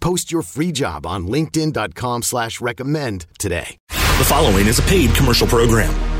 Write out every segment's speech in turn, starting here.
Post your free job on linkedin.com slash recommend today. The following is a paid commercial program.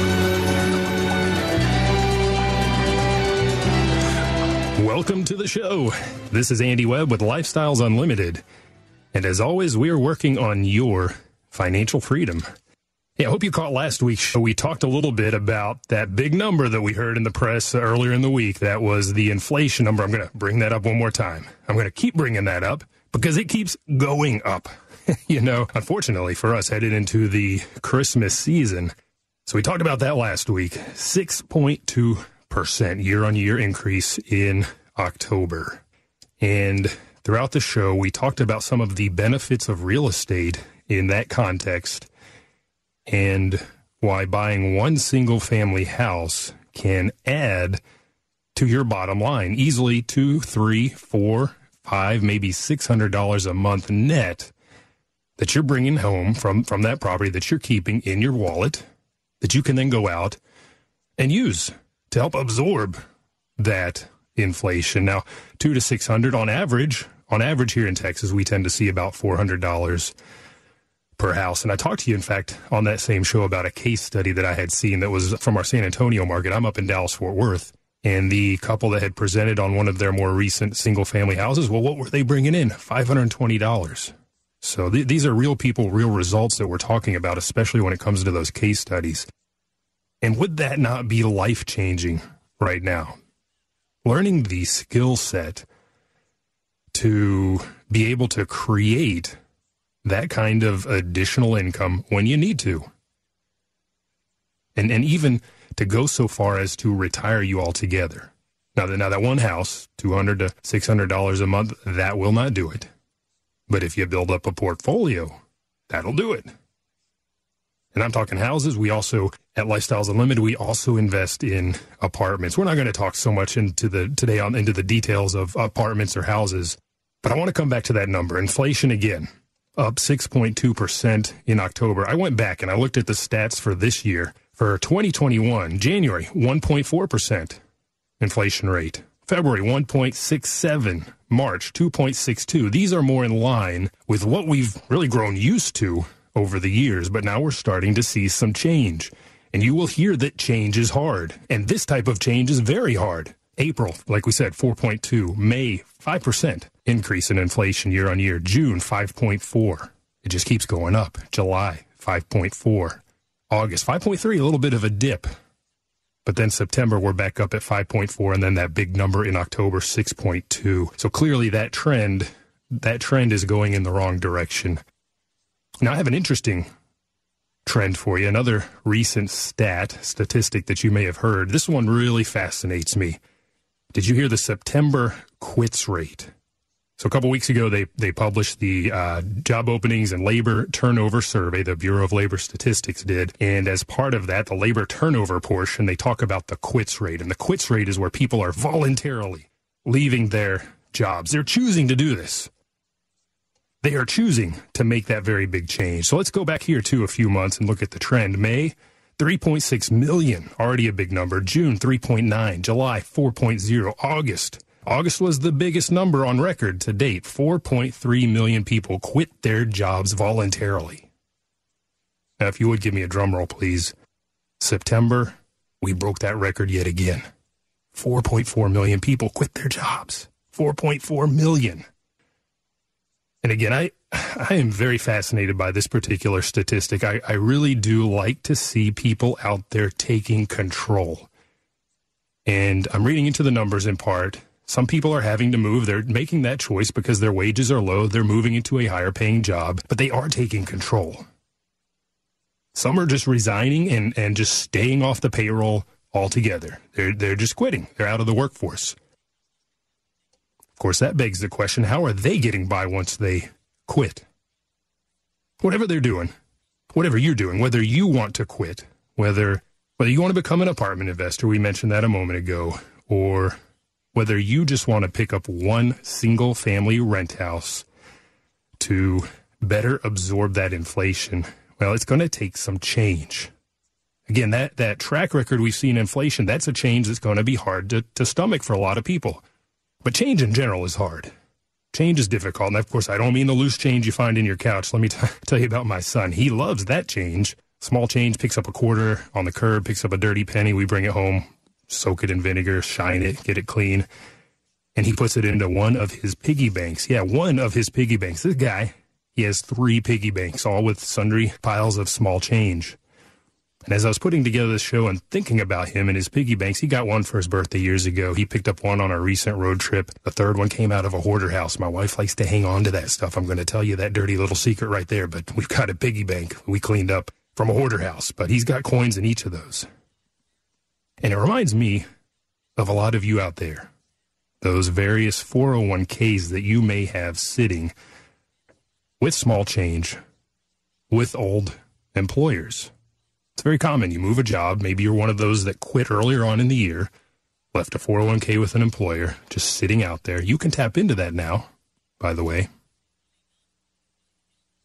Welcome to the show. This is Andy Webb with Lifestyles Unlimited. And as always, we are working on your financial freedom. Yeah, I hope you caught last week's show. We talked a little bit about that big number that we heard in the press earlier in the week. That was the inflation number. I'm going to bring that up one more time. I'm going to keep bringing that up because it keeps going up. you know, unfortunately for us, headed into the Christmas season. So we talked about that last week. 6.2 percent year on year increase in October. And throughout the show, we talked about some of the benefits of real estate in that context and why buying one single family house can add to your bottom line easily two, three, four, five, maybe six hundred dollars a month net that you're bringing home from from that property that you're keeping in your wallet that you can then go out and use to help absorb that inflation. Now, two to 600 on average, on average here in Texas, we tend to see about $400 per house. And I talked to you, in fact, on that same show about a case study that I had seen that was from our San Antonio market. I'm up in Dallas, Fort Worth. And the couple that had presented on one of their more recent single family houses, well, what were they bringing in? $520. So th- these are real people, real results that we're talking about, especially when it comes to those case studies. And would that not be life changing right now? Learning the skill set to be able to create that kind of additional income when you need to. And, and even to go so far as to retire you altogether. Now, that, now that one house, $200 to $600 a month, that will not do it. But if you build up a portfolio, that'll do it. And I'm talking houses. We also at Lifestyles Unlimited, we also invest in apartments. We're not going to talk so much into the today on into the details of apartments or houses, but I want to come back to that number. Inflation again, up 6.2% in October. I went back and I looked at the stats for this year. For 2021, January, 1.4% inflation rate. February 1.67, March 2.62. These are more in line with what we've really grown used to over the years, but now we're starting to see some change. And you will hear that change is hard. And this type of change is very hard. April, like we said, 4.2. May, 5% increase in inflation year on year. June, 5.4. It just keeps going up. July, 5.4. August, 5.3, a little bit of a dip. But then September, we're back up at 5.4, and then that big number in October, 6.2. So clearly that trend, that trend is going in the wrong direction. Now I have an interesting trend for you. Another recent stat, statistic that you may have heard. This one really fascinates me. Did you hear the September quits rate? So a couple weeks ago, they they published the uh, job openings and labor turnover survey. The Bureau of Labor Statistics did, and as part of that, the labor turnover portion, they talk about the quits rate, and the quits rate is where people are voluntarily leaving their jobs. They're choosing to do this. They are choosing to make that very big change. So let's go back here to a few months and look at the trend. May 3.6 million, already a big number. June 3.9, July 4.0, August. August was the biggest number on record to date. 4.3 million people quit their jobs voluntarily. Now, if you would give me a drum roll, please. September, we broke that record yet again. 4.4 million people quit their jobs. 4.4 million. And again, I, I am very fascinated by this particular statistic. I, I really do like to see people out there taking control. And I'm reading into the numbers in part. Some people are having to move. They're making that choice because their wages are low. They're moving into a higher paying job, but they are taking control. Some are just resigning and, and just staying off the payroll altogether. They're, they're just quitting. They're out of the workforce course, that begs the question how are they getting by once they quit? Whatever they're doing, whatever you're doing, whether you want to quit, whether whether you want to become an apartment investor, we mentioned that a moment ago, or whether you just want to pick up one single family rent house to better absorb that inflation, well, it's going to take some change. Again, that, that track record we've seen inflation, that's a change that's going to be hard to, to stomach for a lot of people. But change in general is hard. Change is difficult. And of course, I don't mean the loose change you find in your couch. Let me t- tell you about my son. He loves that change. Small change picks up a quarter on the curb, picks up a dirty penny. We bring it home, soak it in vinegar, shine it, get it clean. And he puts it into one of his piggy banks. Yeah, one of his piggy banks. This guy, he has three piggy banks, all with sundry piles of small change. And as I was putting together this show and thinking about him and his piggy banks, he got one for his birthday years ago. He picked up one on our recent road trip. The third one came out of a hoarder house. My wife likes to hang on to that stuff. I'm going to tell you that dirty little secret right there, but we've got a piggy bank we cleaned up from a hoarder house, but he's got coins in each of those. And it reminds me of a lot of you out there, those various 401ks that you may have sitting with small change with old employers. It's very common. You move a job. Maybe you're one of those that quit earlier on in the year, left a 401k with an employer, just sitting out there. You can tap into that now, by the way.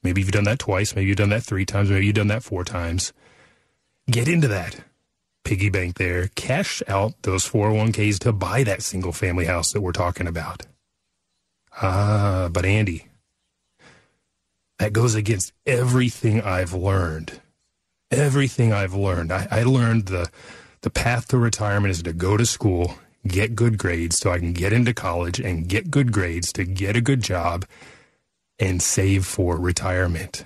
Maybe you've done that twice. Maybe you've done that three times. Maybe you've done that four times. Get into that piggy bank there. Cash out those 401ks to buy that single family house that we're talking about. Ah, but Andy, that goes against everything I've learned everything I've learned. I, I learned the the path to retirement is to go to school, get good grades so I can get into college and get good grades to get a good job and save for retirement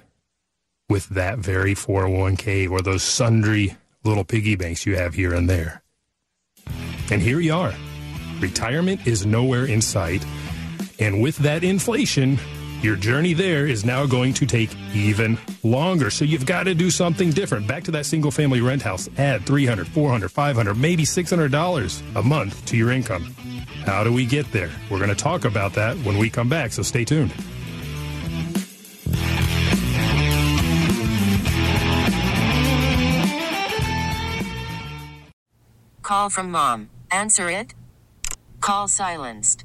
with that very 401k or those sundry little piggy banks you have here and there. And here you are. Retirement is nowhere in sight. And with that inflation, your journey there is now going to take even longer. So you've got to do something different. Back to that single family rent house. Add 300, 400, 500, maybe $600 a month to your income. How do we get there? We're going to talk about that when we come back, so stay tuned. Call from mom. Answer it. Call silenced.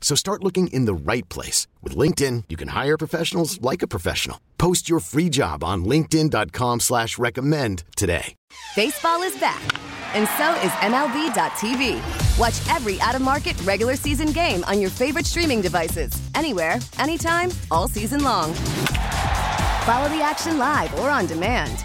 So start looking in the right place. With LinkedIn, you can hire professionals like a professional. Post your free job on linkedin.com slash recommend today. Baseball is back, and so is MLB.tv. Watch every out-of-market regular season game on your favorite streaming devices. Anywhere, anytime, all season long. Follow the action live or on demand.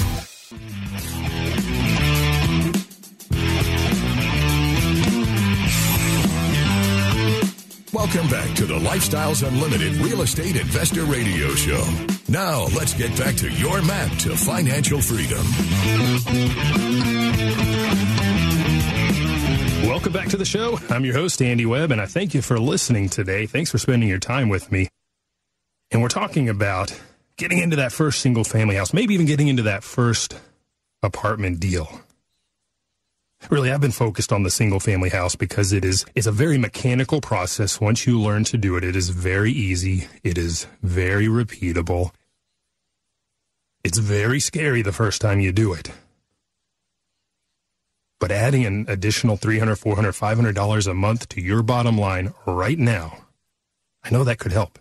Welcome back to the Lifestyles Unlimited Real Estate Investor Radio Show. Now, let's get back to your map to financial freedom. Welcome back to the show. I'm your host, Andy Webb, and I thank you for listening today. Thanks for spending your time with me. And we're talking about getting into that first single family house, maybe even getting into that first apartment deal. Really, I've been focused on the single family house because it is it's a very mechanical process. Once you learn to do it, it is very easy. It is very repeatable. It's very scary the first time you do it. But adding an additional $300, $400, $500 a month to your bottom line right now, I know that could help.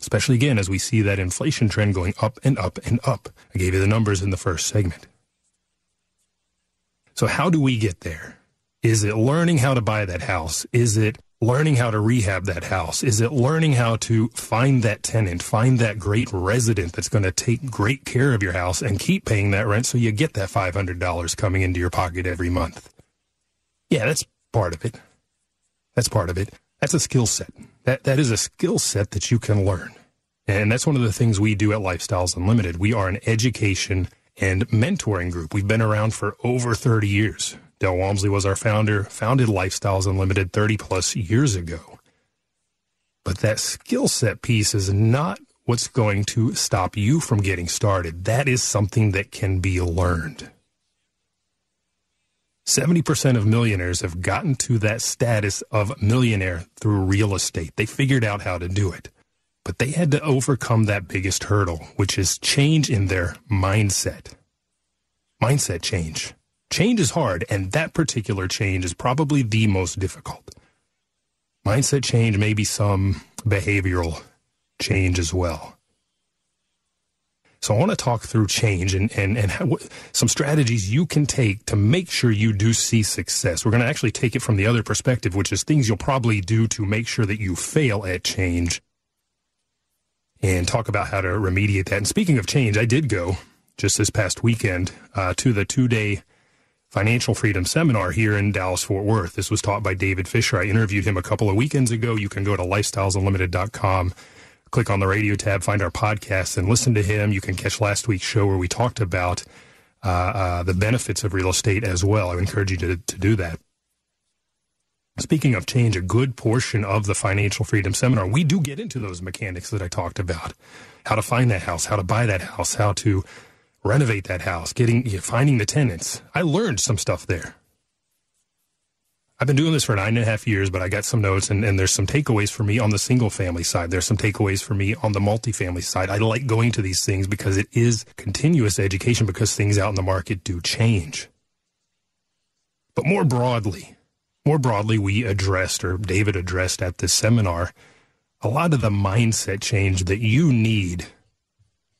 Especially again, as we see that inflation trend going up and up and up. I gave you the numbers in the first segment. So how do we get there? Is it learning how to buy that house? Is it learning how to rehab that house? Is it learning how to find that tenant, find that great resident that's going to take great care of your house and keep paying that rent so you get that $500 coming into your pocket every month? Yeah, that's part of it. That's part of it. That's a skill set. That that is a skill set that you can learn. And that's one of the things we do at Lifestyles Unlimited. We are an education and mentoring group. We've been around for over 30 years. Del Walmsley was our founder, founded Lifestyles Unlimited 30 plus years ago. But that skill set piece is not what's going to stop you from getting started. That is something that can be learned. 70% of millionaires have gotten to that status of millionaire through real estate. They figured out how to do it. But they had to overcome that biggest hurdle, which is change in their mindset. Mindset change. Change is hard, and that particular change is probably the most difficult. Mindset change, maybe some behavioral change as well. So I want to talk through change and, and, and how, some strategies you can take to make sure you do see success. We're going to actually take it from the other perspective, which is things you'll probably do to make sure that you fail at change and talk about how to remediate that. And speaking of change, I did go just this past weekend uh, to the two day financial freedom seminar here in Dallas Fort Worth. This was taught by David Fisher. I interviewed him a couple of weekends ago. You can go to lifestylesunlimited.com, click on the radio tab, find our podcast, and listen to him. You can catch last week's show where we talked about uh, uh, the benefits of real estate as well. I encourage you to, to do that. Speaking of change, a good portion of the financial freedom seminar, we do get into those mechanics that I talked about. How to find that house, how to buy that house, how to renovate that house, getting, finding the tenants. I learned some stuff there. I've been doing this for nine and a half years, but I got some notes and, and there's some takeaways for me on the single family side. There's some takeaways for me on the multifamily side. I like going to these things because it is continuous education because things out in the market do change. But more broadly, more broadly, we addressed, or David addressed at this seminar, a lot of the mindset change that you need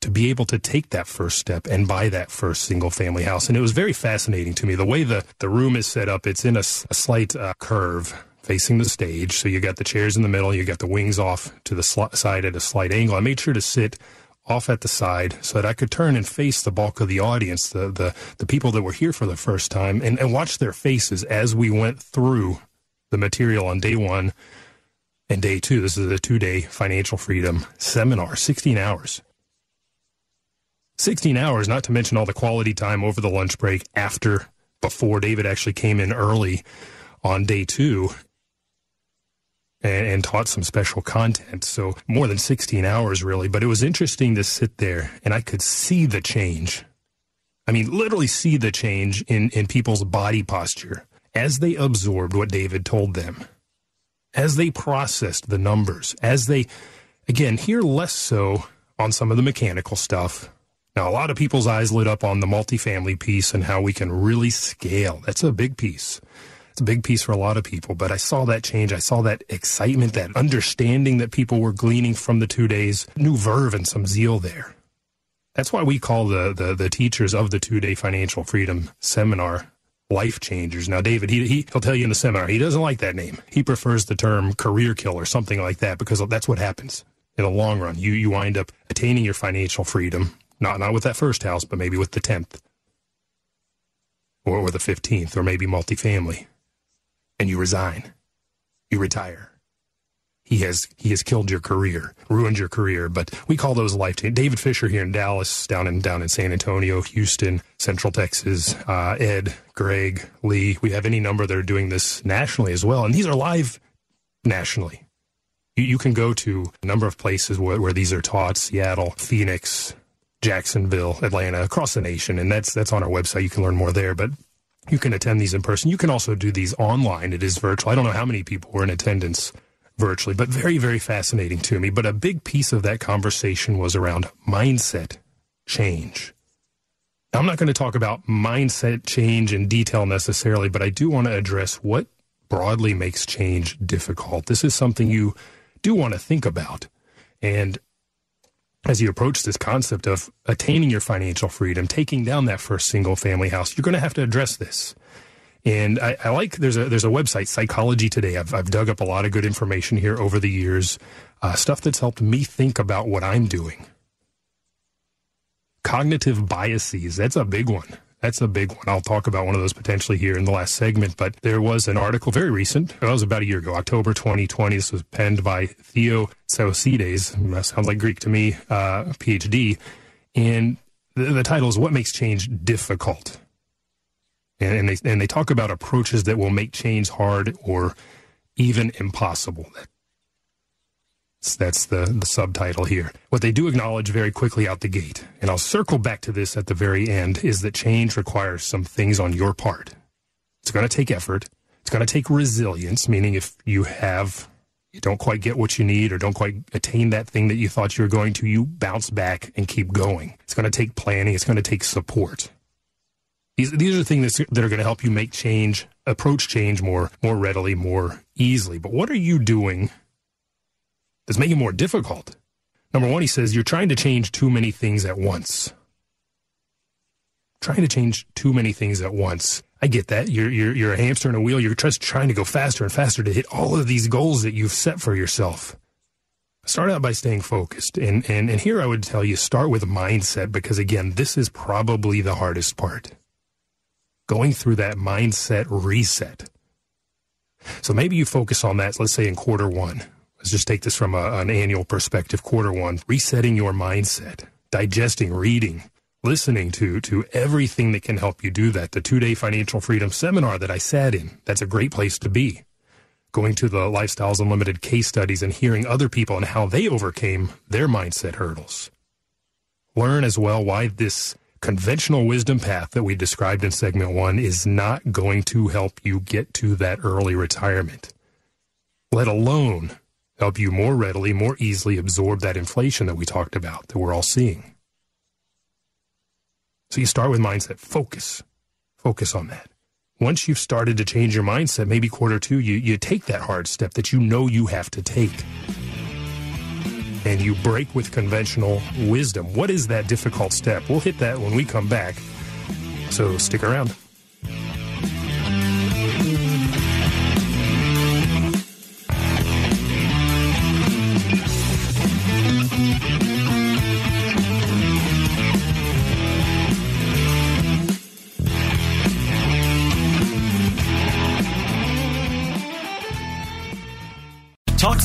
to be able to take that first step and buy that first single family house. And it was very fascinating to me. The way the, the room is set up, it's in a, a slight uh, curve facing the stage. So you got the chairs in the middle, you got the wings off to the sl- side at a slight angle. I made sure to sit off at the side so that I could turn and face the bulk of the audience, the the, the people that were here for the first time, and, and watch their faces as we went through the material on day one and day two. This is a two day financial freedom seminar, 16 hours. 16 hours, not to mention all the quality time over the lunch break after, before David actually came in early on day two and, and, taught some special content. So more than 16 hours, really. But it was interesting to sit there and I could see the change. I mean, literally see the change in, in people's body posture as they absorbed what David told them, as they processed the numbers, as they, again, here less so on some of the mechanical stuff. Now, a lot of people's eyes lit up on the multifamily piece and how we can really scale. That's a big piece. It's a big piece for a lot of people, but I saw that change. I saw that excitement, that understanding that people were gleaning from the two days, new verve and some zeal there. That's why we call the, the, the teachers of the two day financial freedom seminar life changers. Now, David, he, he, he'll tell you in the seminar, he doesn't like that name. He prefers the term career killer, something like that, because that's what happens in the long run. You, you wind up attaining your financial freedom, not, not with that first house, but maybe with the 10th or, or the 15th, or maybe multifamily. And you resign. You retire he has he has killed your career, ruined your career. But we call those life. David Fisher here in Dallas, down in down in San Antonio, Houston, Central Texas, uh, Ed, Greg, Lee. We have any number that are doing this nationally as well, and these are live nationally. You, you can go to a number of places where, where these are taught: Seattle, Phoenix, Jacksonville, Atlanta, across the nation, and that's that's on our website. You can learn more there, but. You can attend these in person. You can also do these online. It is virtual. I don't know how many people were in attendance virtually, but very, very fascinating to me. But a big piece of that conversation was around mindset change. Now, I'm not going to talk about mindset change in detail necessarily, but I do want to address what broadly makes change difficult. This is something you do want to think about. And as you approach this concept of attaining your financial freedom, taking down that first single family house, you're going to have to address this. And I, I, like there's a there's a website, Psychology Today. I've I've dug up a lot of good information here over the years, uh, stuff that's helped me think about what I'm doing. Cognitive biases, that's a big one. That's a big one. I'll talk about one of those potentially here in the last segment. But there was an article, very recent. It was about a year ago, October 2020. This was penned by Theo Tsaousides. That sounds like Greek to me, uh, PhD. And the, the title is "What Makes Change Difficult." and, and, they and they talk about approaches that will make change hard or even impossible. That's, that's the, the subtitle here. What they do acknowledge very quickly out the gate, and I'll circle back to this at the very end, is that change requires some things on your part. It's going to take effort. It's going to take resilience, meaning if you have you don't quite get what you need or don't quite attain that thing that you thought you were going to, you bounce back and keep going. It's going to take planning. It's going to take support. These, these are things that are going to help you make change, approach change more, more readily, more easily. But what are you doing that's making it more difficult? Number one, he says you're trying to change too many things at once. Trying to change too many things at once. I get that. You're, you're, you're a hamster in a wheel. You're just trying to go faster and faster to hit all of these goals that you've set for yourself. Start out by staying focused. And, and, and here I would tell you start with mindset because, again, this is probably the hardest part going through that mindset reset. So maybe you focus on that, let's say in quarter one. Let's just take this from a, an annual perspective. Quarter one, resetting your mindset, digesting, reading, listening to, to everything that can help you do that. The two day financial freedom seminar that I sat in, that's a great place to be. Going to the Lifestyles Unlimited case studies and hearing other people and how they overcame their mindset hurdles. Learn as well why this conventional wisdom path that we described in segment one is not going to help you get to that early retirement, let alone help you more readily, more easily absorb that inflation that we talked about that we're all seeing. So you start with mindset, focus, focus on that. Once you've started to change your mindset, maybe quarter two, you, you take that hard step that you know you have to take and you break with conventional wisdom. What is that difficult step? We'll hit that when we come back. So stick around.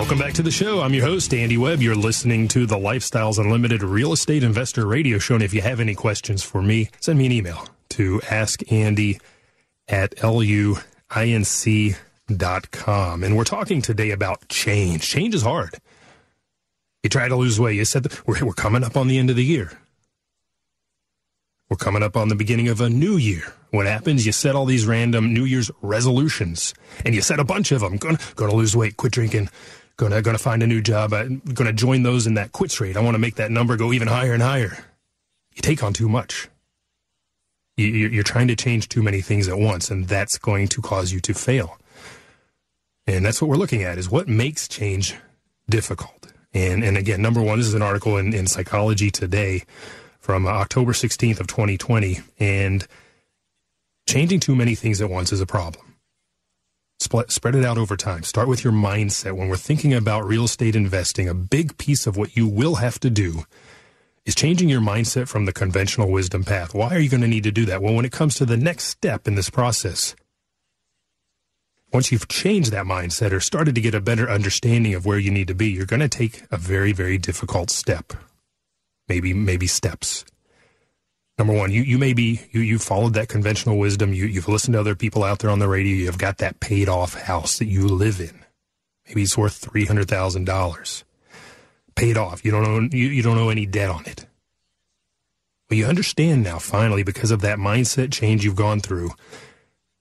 Welcome back to the show. I'm your host, Andy Webb. You're listening to the Lifestyles Unlimited Real Estate Investor Radio Show. And if you have any questions for me, send me an email to askandy at luinc.com. And we're talking today about change. Change is hard. You try to lose weight. You said we're, we're coming up on the end of the year. We're coming up on the beginning of a new year. What happens? You set all these random New Year's resolutions, and you set a bunch of them. Going to lose weight, quit drinking, Gonna gonna find a new job. I'm gonna join those in that quits rate. I want to make that number go even higher and higher. You take on too much. You're trying to change too many things at once, and that's going to cause you to fail. And that's what we're looking at: is what makes change difficult. And and again, number one, this is an article in, in Psychology Today from October 16th of 2020, and changing too many things at once is a problem spread it out over time. Start with your mindset. When we're thinking about real estate investing, a big piece of what you will have to do is changing your mindset from the conventional wisdom path. Why are you going to need to do that? Well, when it comes to the next step in this process, once you've changed that mindset or started to get a better understanding of where you need to be, you're going to take a very, very difficult step. Maybe, maybe steps number one, you, you may be, you, you followed that conventional wisdom. You, you've listened to other people out there on the radio. You've got that paid off house that you live in. Maybe it's worth $300,000 paid off. You don't own, you, you don't owe any debt on it. Well, you understand now finally because of that mindset change you've gone through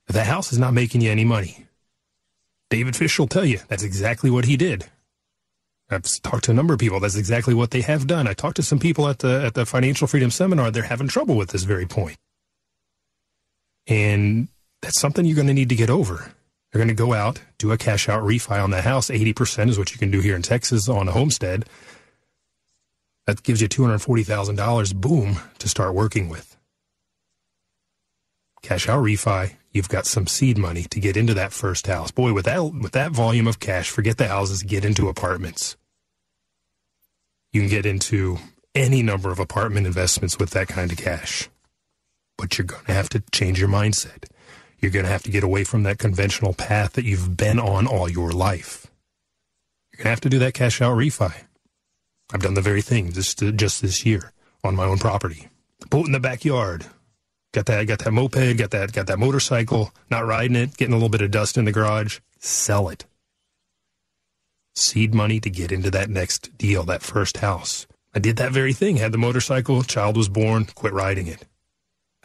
that the house is not making you any money. David Fish will tell you that's exactly what he did. I've talked to a number of people. That's exactly what they have done. I talked to some people at the at the Financial Freedom Seminar. They're having trouble with this very point, and that's something you're going to need to get over. They're going to go out, do a cash out refi on the house. Eighty percent is what you can do here in Texas on a homestead. That gives you two hundred forty thousand dollars. Boom to start working with. Cash out refi. You've got some seed money to get into that first house. Boy, with that with that volume of cash, forget the houses. Get into apartments you can get into any number of apartment investments with that kind of cash. But you're going to have to change your mindset. You're going to have to get away from that conventional path that you've been on all your life. You're going to have to do that cash out refi. I've done the very thing just, just this year on my own property. Boat in the backyard. Got that, got that moped, got that, got that motorcycle, not riding it, getting a little bit of dust in the garage. Sell it seed money to get into that next deal, that first house. I did that very thing. Had the motorcycle, child was born, quit riding it.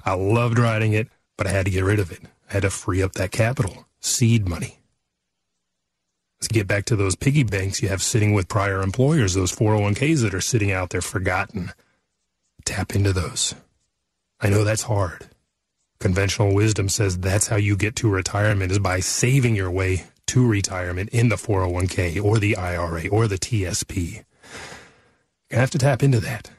I loved riding it, but I had to get rid of it. I had to free up that capital, seed money. Let's get back to those piggy banks you have sitting with prior employers, those 401ks that are sitting out there forgotten. Tap into those. I know that's hard. Conventional wisdom says that's how you get to retirement is by saving your way to retirement in the 401k or the IRA or the TSP. You have to tap into that.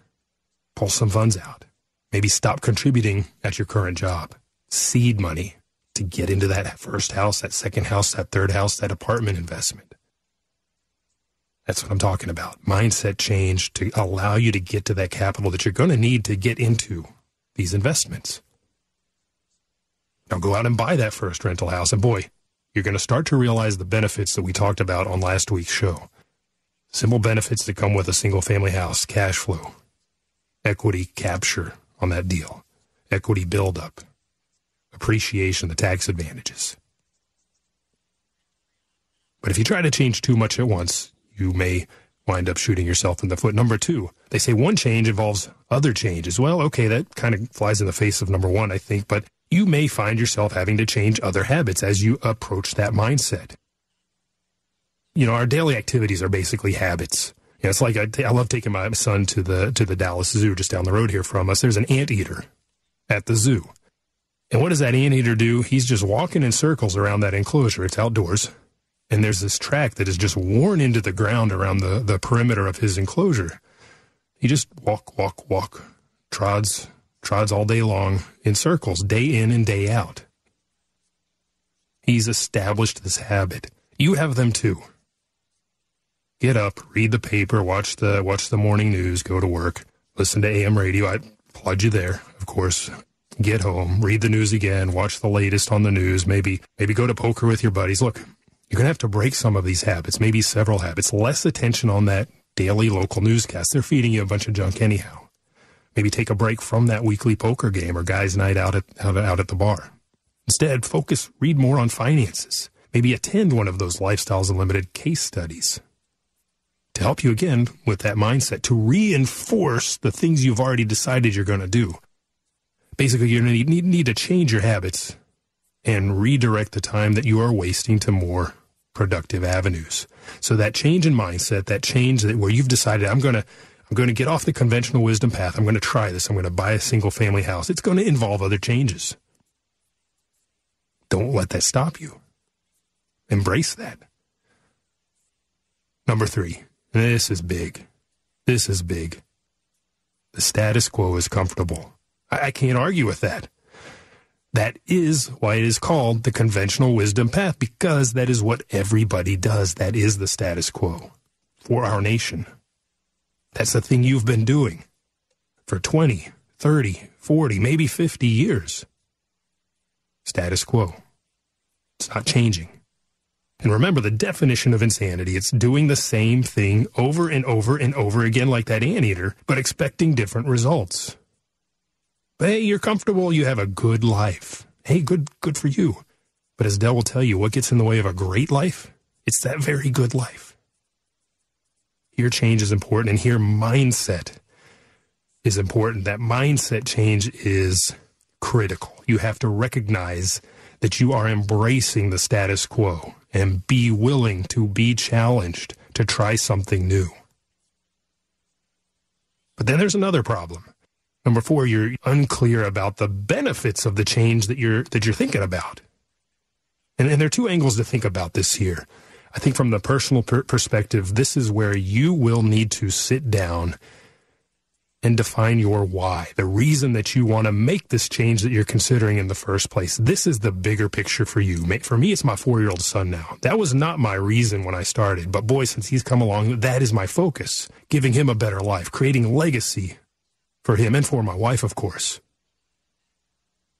Pull some funds out. Maybe stop contributing at your current job. Seed money to get into that first house, that second house, that third house, that apartment investment. That's what I'm talking about. Mindset change to allow you to get to that capital that you're going to need to get into these investments. Now go out and buy that first rental house. And boy, you're going to start to realize the benefits that we talked about on last week's show. Simple benefits that come with a single family house, cash flow, equity capture on that deal, equity buildup, appreciation, the tax advantages. But if you try to change too much at once, you may wind up shooting yourself in the foot. Number two, they say one change involves other changes. Well, okay, that kind of flies in the face of number one, I think, but you may find yourself having to change other habits as you approach that mindset. You know, our daily activities are basically habits. You know, it's like I, t- I love taking my son to the to the Dallas Zoo just down the road here from us. There's an anteater at the zoo. And what does that anteater do? He's just walking in circles around that enclosure. It's outdoors. And there's this track that is just worn into the ground around the, the perimeter of his enclosure. He just walk, walk, walk, trods, trods all day long in circles, day in and day out. He's established this habit. You have them too. Get up, read the paper, watch the watch the morning news, go to work, listen to AM radio. I applaud you there, of course. Get home, read the news again, watch the latest on the news, maybe maybe go to poker with your buddies. Look, You're going to have to break some of these habits, maybe several habits. Less attention on that daily local newscast. They're feeding you a bunch of junk anyhow. Maybe take a break from that weekly poker game or guys' night out at, out, out at the bar. Instead, focus, read more on finances. Maybe attend one of those Lifestyles Unlimited case studies to help you again with that mindset, to reinforce the things you've already decided you're going to do. Basically, you need, need, need to change your habits and redirect the time that you are wasting to more productive avenues. So that change in mindset, that change that where you've decided I'm going to I'm going to get off the conventional wisdom path. I'm going to try this. I'm going to buy a single family house. It's going to involve other changes. Don't let that stop you. Embrace that. Number 3. This is big. This is big. The status quo is comfortable. I, I can't argue with that. That is why it is called the conventional wisdom path, because that is what everybody does. That is the status quo for our nation. That's the thing you've been doing for 20, 30, 40, maybe 50 years. Status quo. It's not changing. And remember the definition of insanity. It's doing the same thing over and over and over again like that anteater, but expecting different results. Hey, you're comfortable. You have a good life. Hey, good, good for you. But as Del will tell you, what gets in the way of a great life? It's that very good life. Here, change is important, and here, mindset is important. That mindset change is critical. You have to recognize that you are embracing the status quo and be willing to be challenged to try something new. But then there's another problem. Number four, you're unclear about the benefits of the change that you're that you're thinking about. And, and there are two angles to think about this here. I think from the personal per- perspective, this is where you will need to sit down and define your why, the reason that you want to make this change that you're considering in the first place. This is the bigger picture for you. For me, it's my four year old son now. That was not my reason when I started, but boy, since he's come along, that is my focus. Giving him a better life, creating legacy for him and for my wife, of course.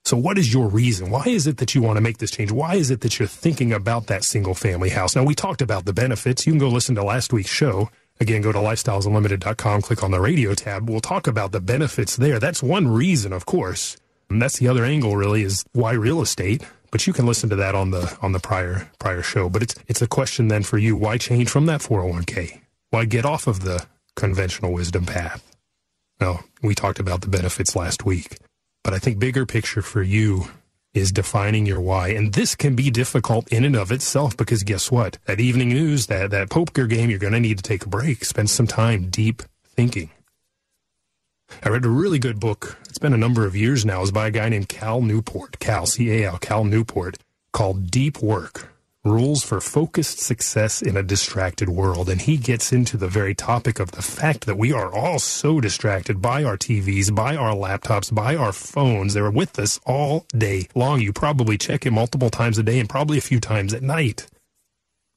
So, what is your reason? Why is it that you want to make this change? Why is it that you're thinking about that single family house? Now, we talked about the benefits. You can go listen to last week's show. Again, go to lifestylesunlimited.com, click on the radio tab. We'll talk about the benefits there. That's one reason, of course. And that's the other angle, really, is why real estate. But you can listen to that on the on the prior prior show. But it's it's a question then for you: Why change from that 401k? Why get off of the conventional wisdom path? Well, we talked about the benefits last week, but I think bigger picture for you is defining your why. And this can be difficult in and of itself because guess what? That evening news, that, that poker game, you're going to need to take a break, spend some time deep thinking. I read a really good book. It's been a number of years now. It's by a guy named Cal Newport, Cal, C-A-L, Cal Newport, called Deep Work. Rules for Focused Success in a Distracted World. And he gets into the very topic of the fact that we are all so distracted by our TVs, by our laptops, by our phones. They're with us all day long. You probably check it multiple times a day and probably a few times at night.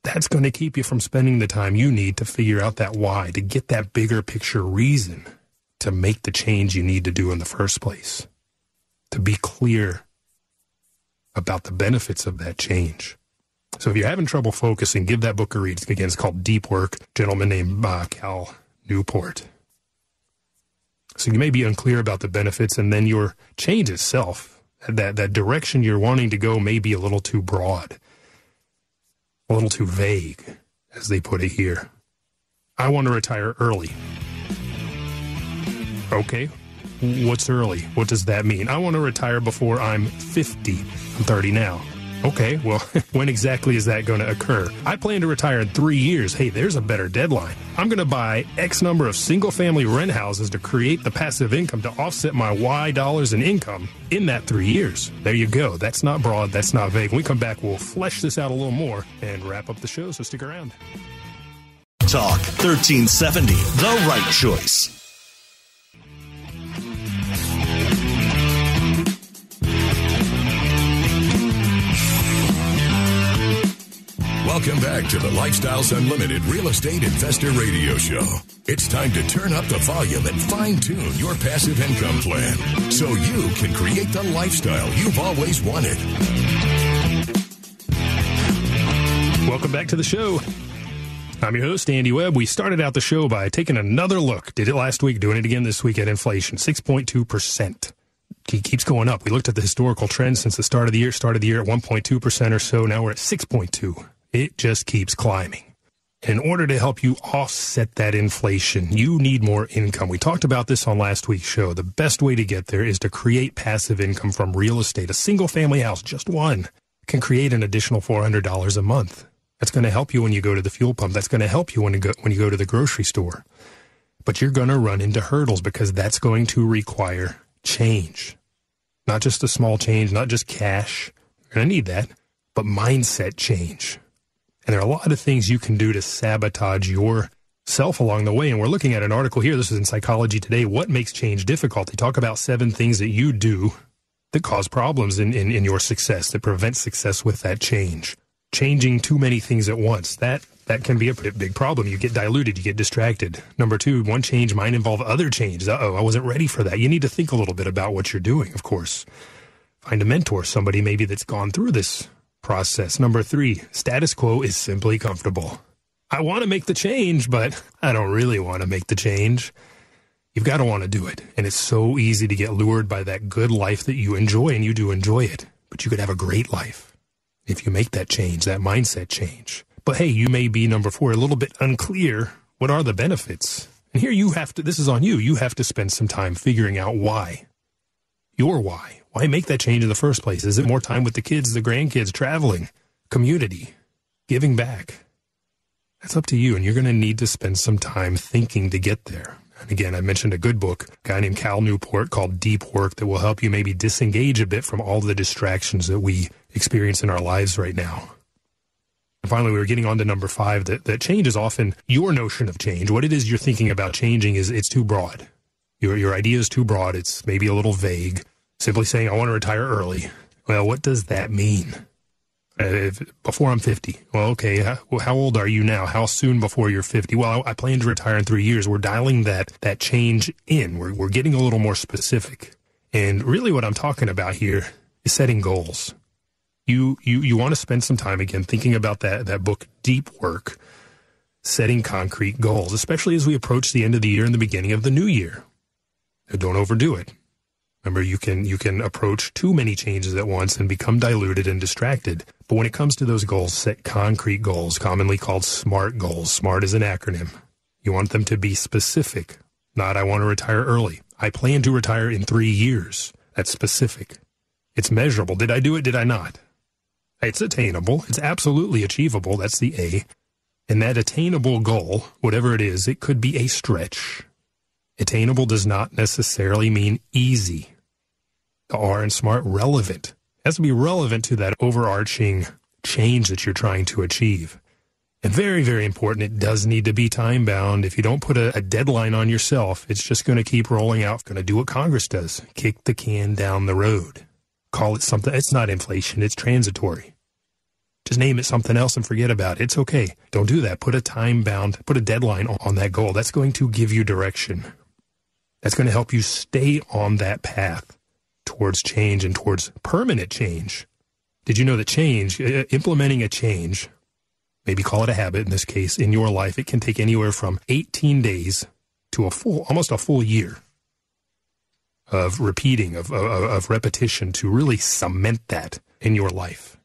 That's going to keep you from spending the time you need to figure out that why, to get that bigger picture reason to make the change you need to do in the first place, to be clear about the benefits of that change. So if you're having trouble focusing, give that book a read. Again, it's called Deep Work. Gentleman named uh, Cal Newport. So you may be unclear about the benefits, and then your change itself, that that direction you're wanting to go, may be a little too broad, a little too vague, as they put it here. I want to retire early. Okay, what's early? What does that mean? I want to retire before I'm 50. I'm 30 now. Okay, well, when exactly is that going to occur? I plan to retire in three years. Hey, there's a better deadline. I'm going to buy X number of single family rent houses to create the passive income to offset my Y dollars in income in that three years. There you go. That's not broad. That's not vague. When we come back, we'll flesh this out a little more and wrap up the show, so stick around. Talk 1370, the right choice. Welcome back to the Lifestyles Unlimited Real Estate Investor Radio Show. It's time to turn up the volume and fine tune your passive income plan so you can create the lifestyle you've always wanted. Welcome back to the show. I'm your host, Andy Webb. We started out the show by taking another look. Did it last week, doing it again this week at inflation. 6.2%. It keeps going up. We looked at the historical trend since the start of the year. Started the year at 1.2% or so. Now we're at 6.2. It just keeps climbing. In order to help you offset that inflation, you need more income. We talked about this on last week's show. The best way to get there is to create passive income from real estate. A single family house, just one, can create an additional $400 a month. That's going to help you when you go to the fuel pump. That's going to help you when you go, when you go to the grocery store. But you're going to run into hurdles because that's going to require change. Not just a small change, not just cash. You're going to need that, but mindset change. And there are a lot of things you can do to sabotage yourself along the way. And we're looking at an article here. This is in Psychology Today. What makes change difficult? They talk about seven things that you do that cause problems in, in, in your success, that prevent success with that change changing too many things at once. That that can be a big problem. You get diluted, you get distracted. Number two, one change might involve other changes. Uh oh, I wasn't ready for that. You need to think a little bit about what you're doing, of course. Find a mentor, somebody maybe that's gone through this process. Number three, status quo is simply comfortable. I want to make the change, but I don't really want to make the change. You've got to want to do it. And it's so easy to get lured by that good life that you enjoy, and you do enjoy it. But you could have a great life if you make that change, that mindset change. But hey, you may be number four, a little bit unclear. What are the benefits? And here you have to, this is on you. You have to spend some time figuring out why. Your why. Why make that change in the first place? Is it more time with the kids, the grandkids, traveling, community, giving back? That's up to you. And you're going to need to spend some time thinking to get there. And again, I mentioned a good book, a guy named Cal Newport called Deep Work that will help you maybe disengage a bit from all the distractions that we experience in our lives right now. And finally, we were getting on to number five that, that change is often your notion of change. What it is you're thinking about changing is it's too broad. Your, your idea is too broad. It's maybe a little vague. Simply saying, I want to retire early. Well, what does that mean? Uh, before I'm 50. Well, okay. How, how, old are you now? How soon before you're 50? Well, I, I, plan to retire in three years. We're dialing that, that change in. We're, we're getting a little more specific. And really what I'm talking about here is setting goals. You, you, you want to spend some time again thinking about that, that book, Deep Work, setting concrete goals, especially as we approach the end of the year and the beginning of the new year. Don't overdo it. Remember, you can you can approach too many changes at once and become diluted and distracted. But when it comes to those goals, set concrete goals, commonly called SMART goals. SMART is an acronym. You want them to be specific, not I want to retire early. I plan to retire in three years. That's specific. It's measurable. Did I do it? Did I not? It's attainable. It's absolutely achievable. That's the A. And that attainable goal, whatever it is, it could be a stretch. Attainable does not necessarily mean easy. The R in smart, relevant. It has to be relevant to that overarching change that you're trying to achieve. And very, very important, it does need to be time bound. If you don't put a, a deadline on yourself, it's just going to keep rolling out. Going to do what Congress does kick the can down the road. Call it something. It's not inflation, it's transitory. Just name it something else and forget about it. It's okay. Don't do that. Put a time bound, put a deadline on that goal. That's going to give you direction that's going to help you stay on that path towards change and towards permanent change. Did you know that change, implementing a change, maybe call it a habit in this case, in your life, it can take anywhere from 18 days to a full, almost a full year of repeating, of, of, of repetition to really cement that in your life.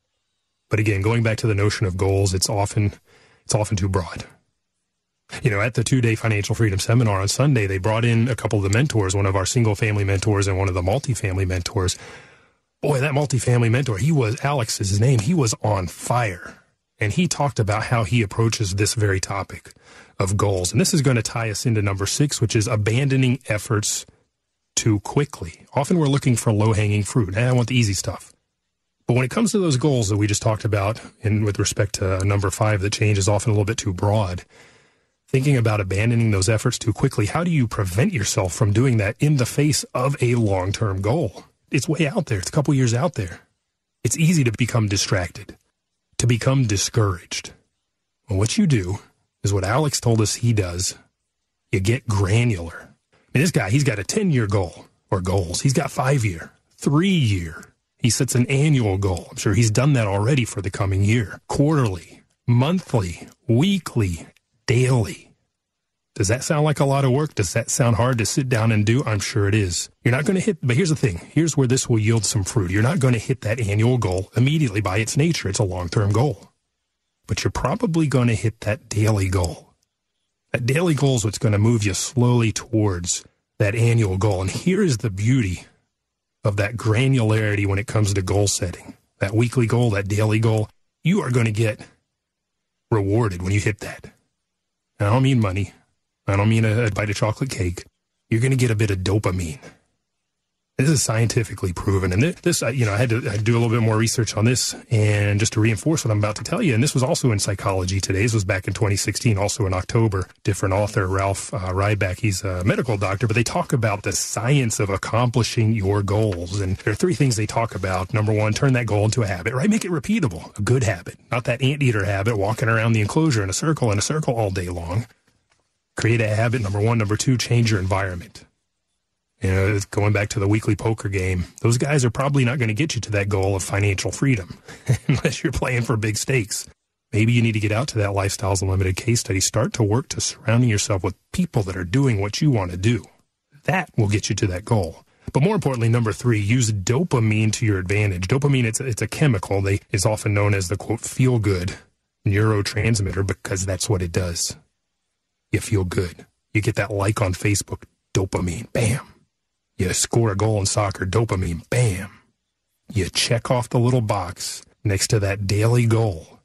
But again, going back to the notion of goals, it's often, it's often too broad you know, at the two day financial freedom seminar on Sunday, they brought in a couple of the mentors, one of our single family mentors and one of the multifamily mentors. Boy, that multifamily mentor, he was, Alex is his name, he was on fire. And he talked about how he approaches this very topic of goals. And this is going to tie us into number six, which is abandoning efforts too quickly. Often we're looking for low hanging fruit. Hey, I want the easy stuff. But when it comes to those goals that we just talked about, and with respect to number five, the change is often a little bit too broad thinking about abandoning those efforts too quickly, how do you prevent yourself from doing that in the face of a long term goal? It's way out there, it's a couple years out there. It's easy to become distracted, to become discouraged. Well, what you do is what Alex told us he does you get granular. I mean, this guy, he's got a 10 year goal or goals, he's got five year, three year. He sets an annual goal. I'm sure he's done that already for the coming year, quarterly, monthly, weekly, daily. Does that sound like a lot of work? Does that sound hard to sit down and do? I'm sure it is. You're not going to hit, but here's the thing. Here's where this will yield some fruit. You're not going to hit that annual goal immediately by its nature. It's a long-term goal. But you're probably going to hit that daily goal. That daily goal is what's going to move you slowly towards that annual goal. And here is the beauty of that granularity when it comes to goal setting. That weekly goal, that daily goal, you are going to get rewarded when you hit that. And I don't mean money. I don't mean a, a bite of chocolate cake. You're going to get a bit of dopamine. This is scientifically proven. And this, you know, I had to I do a little bit more research on this and just to reinforce what I'm about to tell you. And this was also in Psychology Today. This was back in 2016, also in October. Different author, Ralph uh, Ryback. He's a medical doctor, but they talk about the science of accomplishing your goals. And there are three things they talk about. Number one, turn that goal into a habit, right? Make it repeatable, a good habit, not that anteater habit, walking around the enclosure in a circle in a circle all day long. Create a habit, number one. Number two, change your environment you know, going back to the weekly poker game, those guys are probably not going to get you to that goal of financial freedom unless you're playing for big stakes. Maybe you need to get out to that Lifestyles Unlimited case study. Start to work to surrounding yourself with people that are doing what you want to do. That will get you to that goal. But more importantly, number three, use dopamine to your advantage. Dopamine, it's, it's a chemical. They is often known as the quote, feel good neurotransmitter because that's what it does. You feel good. You get that like on Facebook, dopamine, bam. You score a goal in soccer, dopamine, bam. You check off the little box next to that daily goal.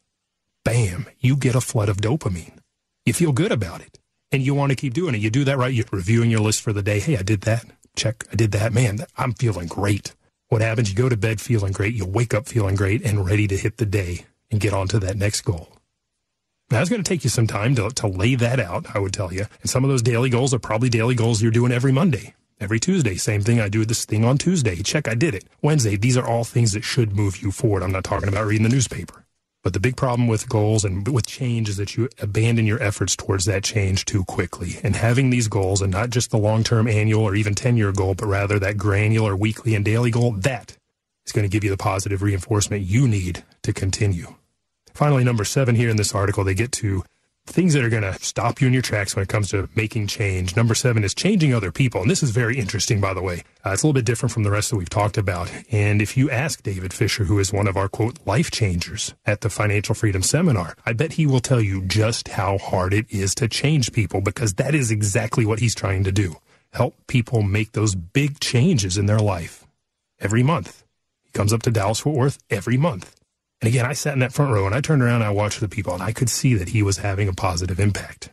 Bam, you get a flood of dopamine. You feel good about it and you want to keep doing it. You do that right. You're reviewing your list for the day. Hey, I did that. Check. I did that. Man, I'm feeling great. What happens? You go to bed feeling great. You wake up feeling great and ready to hit the day and get on to that next goal. It's going to take you some time to, to lay that out, I would tell you. And some of those daily goals are probably daily goals you're doing every Monday. Every Tuesday, same thing. I do this thing on Tuesday. Check, I did it. Wednesday, these are all things that should move you forward. I'm not talking about reading the newspaper. But the big problem with goals and with change is that you abandon your efforts towards that change too quickly. And having these goals and not just the long-term annual or even 10-year goal, but rather that granular weekly and daily goal, that is going to give you the positive reinforcement you need to continue. Finally, number seven here in this article, they get to things that are going to stop you in your tracks when it comes to making change. Number seven is changing other people. And this is very interesting, by the way. Uh, it's a little bit different from the rest that we've talked about. And if you ask David Fisher, who is one of our quote life changers at the Financial Freedom Seminar, I bet he will tell you just how hard it is to change people because that is exactly what he's trying to do. Help people make those big changes in their life every month. He comes up to Dallas Fort Worth every month. And again, I sat in that front row and I turned around and I watched the people and I could see that he was having a positive impact,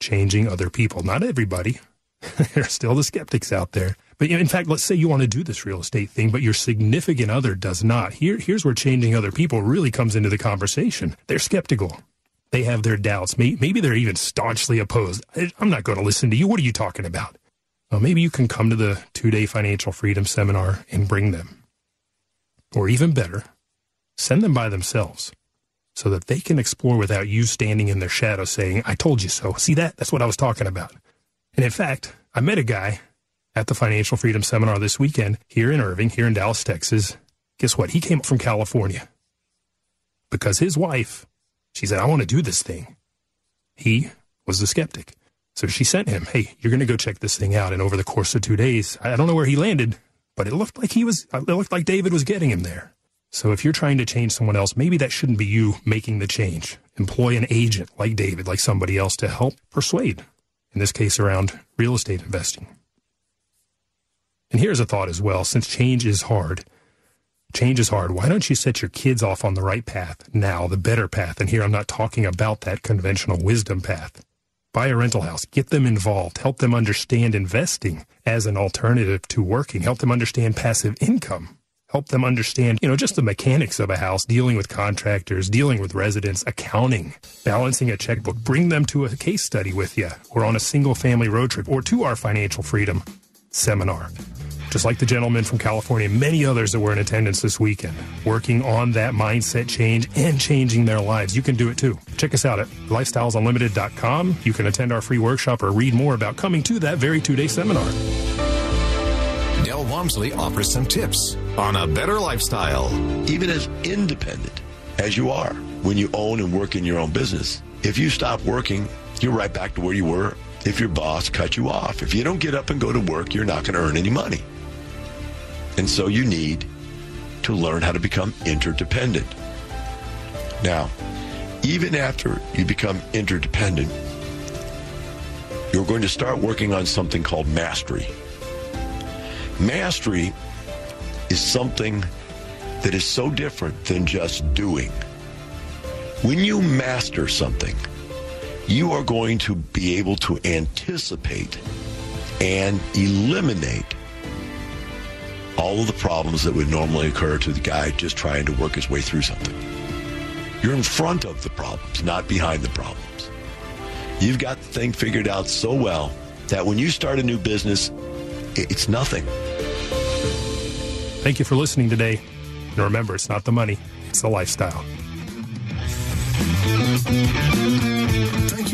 changing other people. Not everybody. there are still the skeptics out there. But in fact, let's say you want to do this real estate thing, but your significant other does not. Here, here's where changing other people really comes into the conversation. They're skeptical. They have their doubts. Maybe they're even staunchly opposed. I'm not going to listen to you. What are you talking about? Well, maybe you can come to the two day financial freedom seminar and bring them. Or even better, Send them by themselves so that they can explore without you standing in their shadow saying, I told you so. See that? That's what I was talking about. And in fact, I met a guy at the Financial Freedom Seminar this weekend here in Irving, here in Dallas, Texas. Guess what? He came from California because his wife, she said, I want to do this thing. He was the skeptic. So she sent him, Hey, you're going to go check this thing out. And over the course of two days, I don't know where he landed, but it looked like he was, it looked like David was getting him there. So if you're trying to change someone else, maybe that shouldn't be you making the change. Employ an agent like David, like somebody else to help persuade, in this case around real estate investing. And here's a thought as well since change is hard, change is hard. Why don't you set your kids off on the right path now, the better path? And here I'm not talking about that conventional wisdom path. Buy a rental house, get them involved, help them understand investing as an alternative to working, help them understand passive income help them understand, you know, just the mechanics of a house, dealing with contractors, dealing with residents, accounting, balancing a checkbook. Bring them to a case study with you or on a single family road trip or to our financial freedom seminar. Just like the gentleman from California, many others that were in attendance this weekend, working on that mindset change and changing their lives. You can do it too. Check us out at lifestylesunlimited.com. You can attend our free workshop or read more about coming to that very two day seminar. Del Walmsley offers some tips on a better lifestyle. Even as independent as you are, when you own and work in your own business. If you stop working, you're right back to where you were if your boss cut you off. If you don't get up and go to work, you're not going to earn any money. And so you need to learn how to become interdependent. Now, even after you become interdependent, you're going to start working on something called mastery. Mastery is something that is so different than just doing. When you master something, you are going to be able to anticipate and eliminate all of the problems that would normally occur to the guy just trying to work his way through something. You're in front of the problems, not behind the problems. You've got the thing figured out so well that when you start a new business, it's nothing. Thank you for listening today. And remember, it's not the money, it's the lifestyle.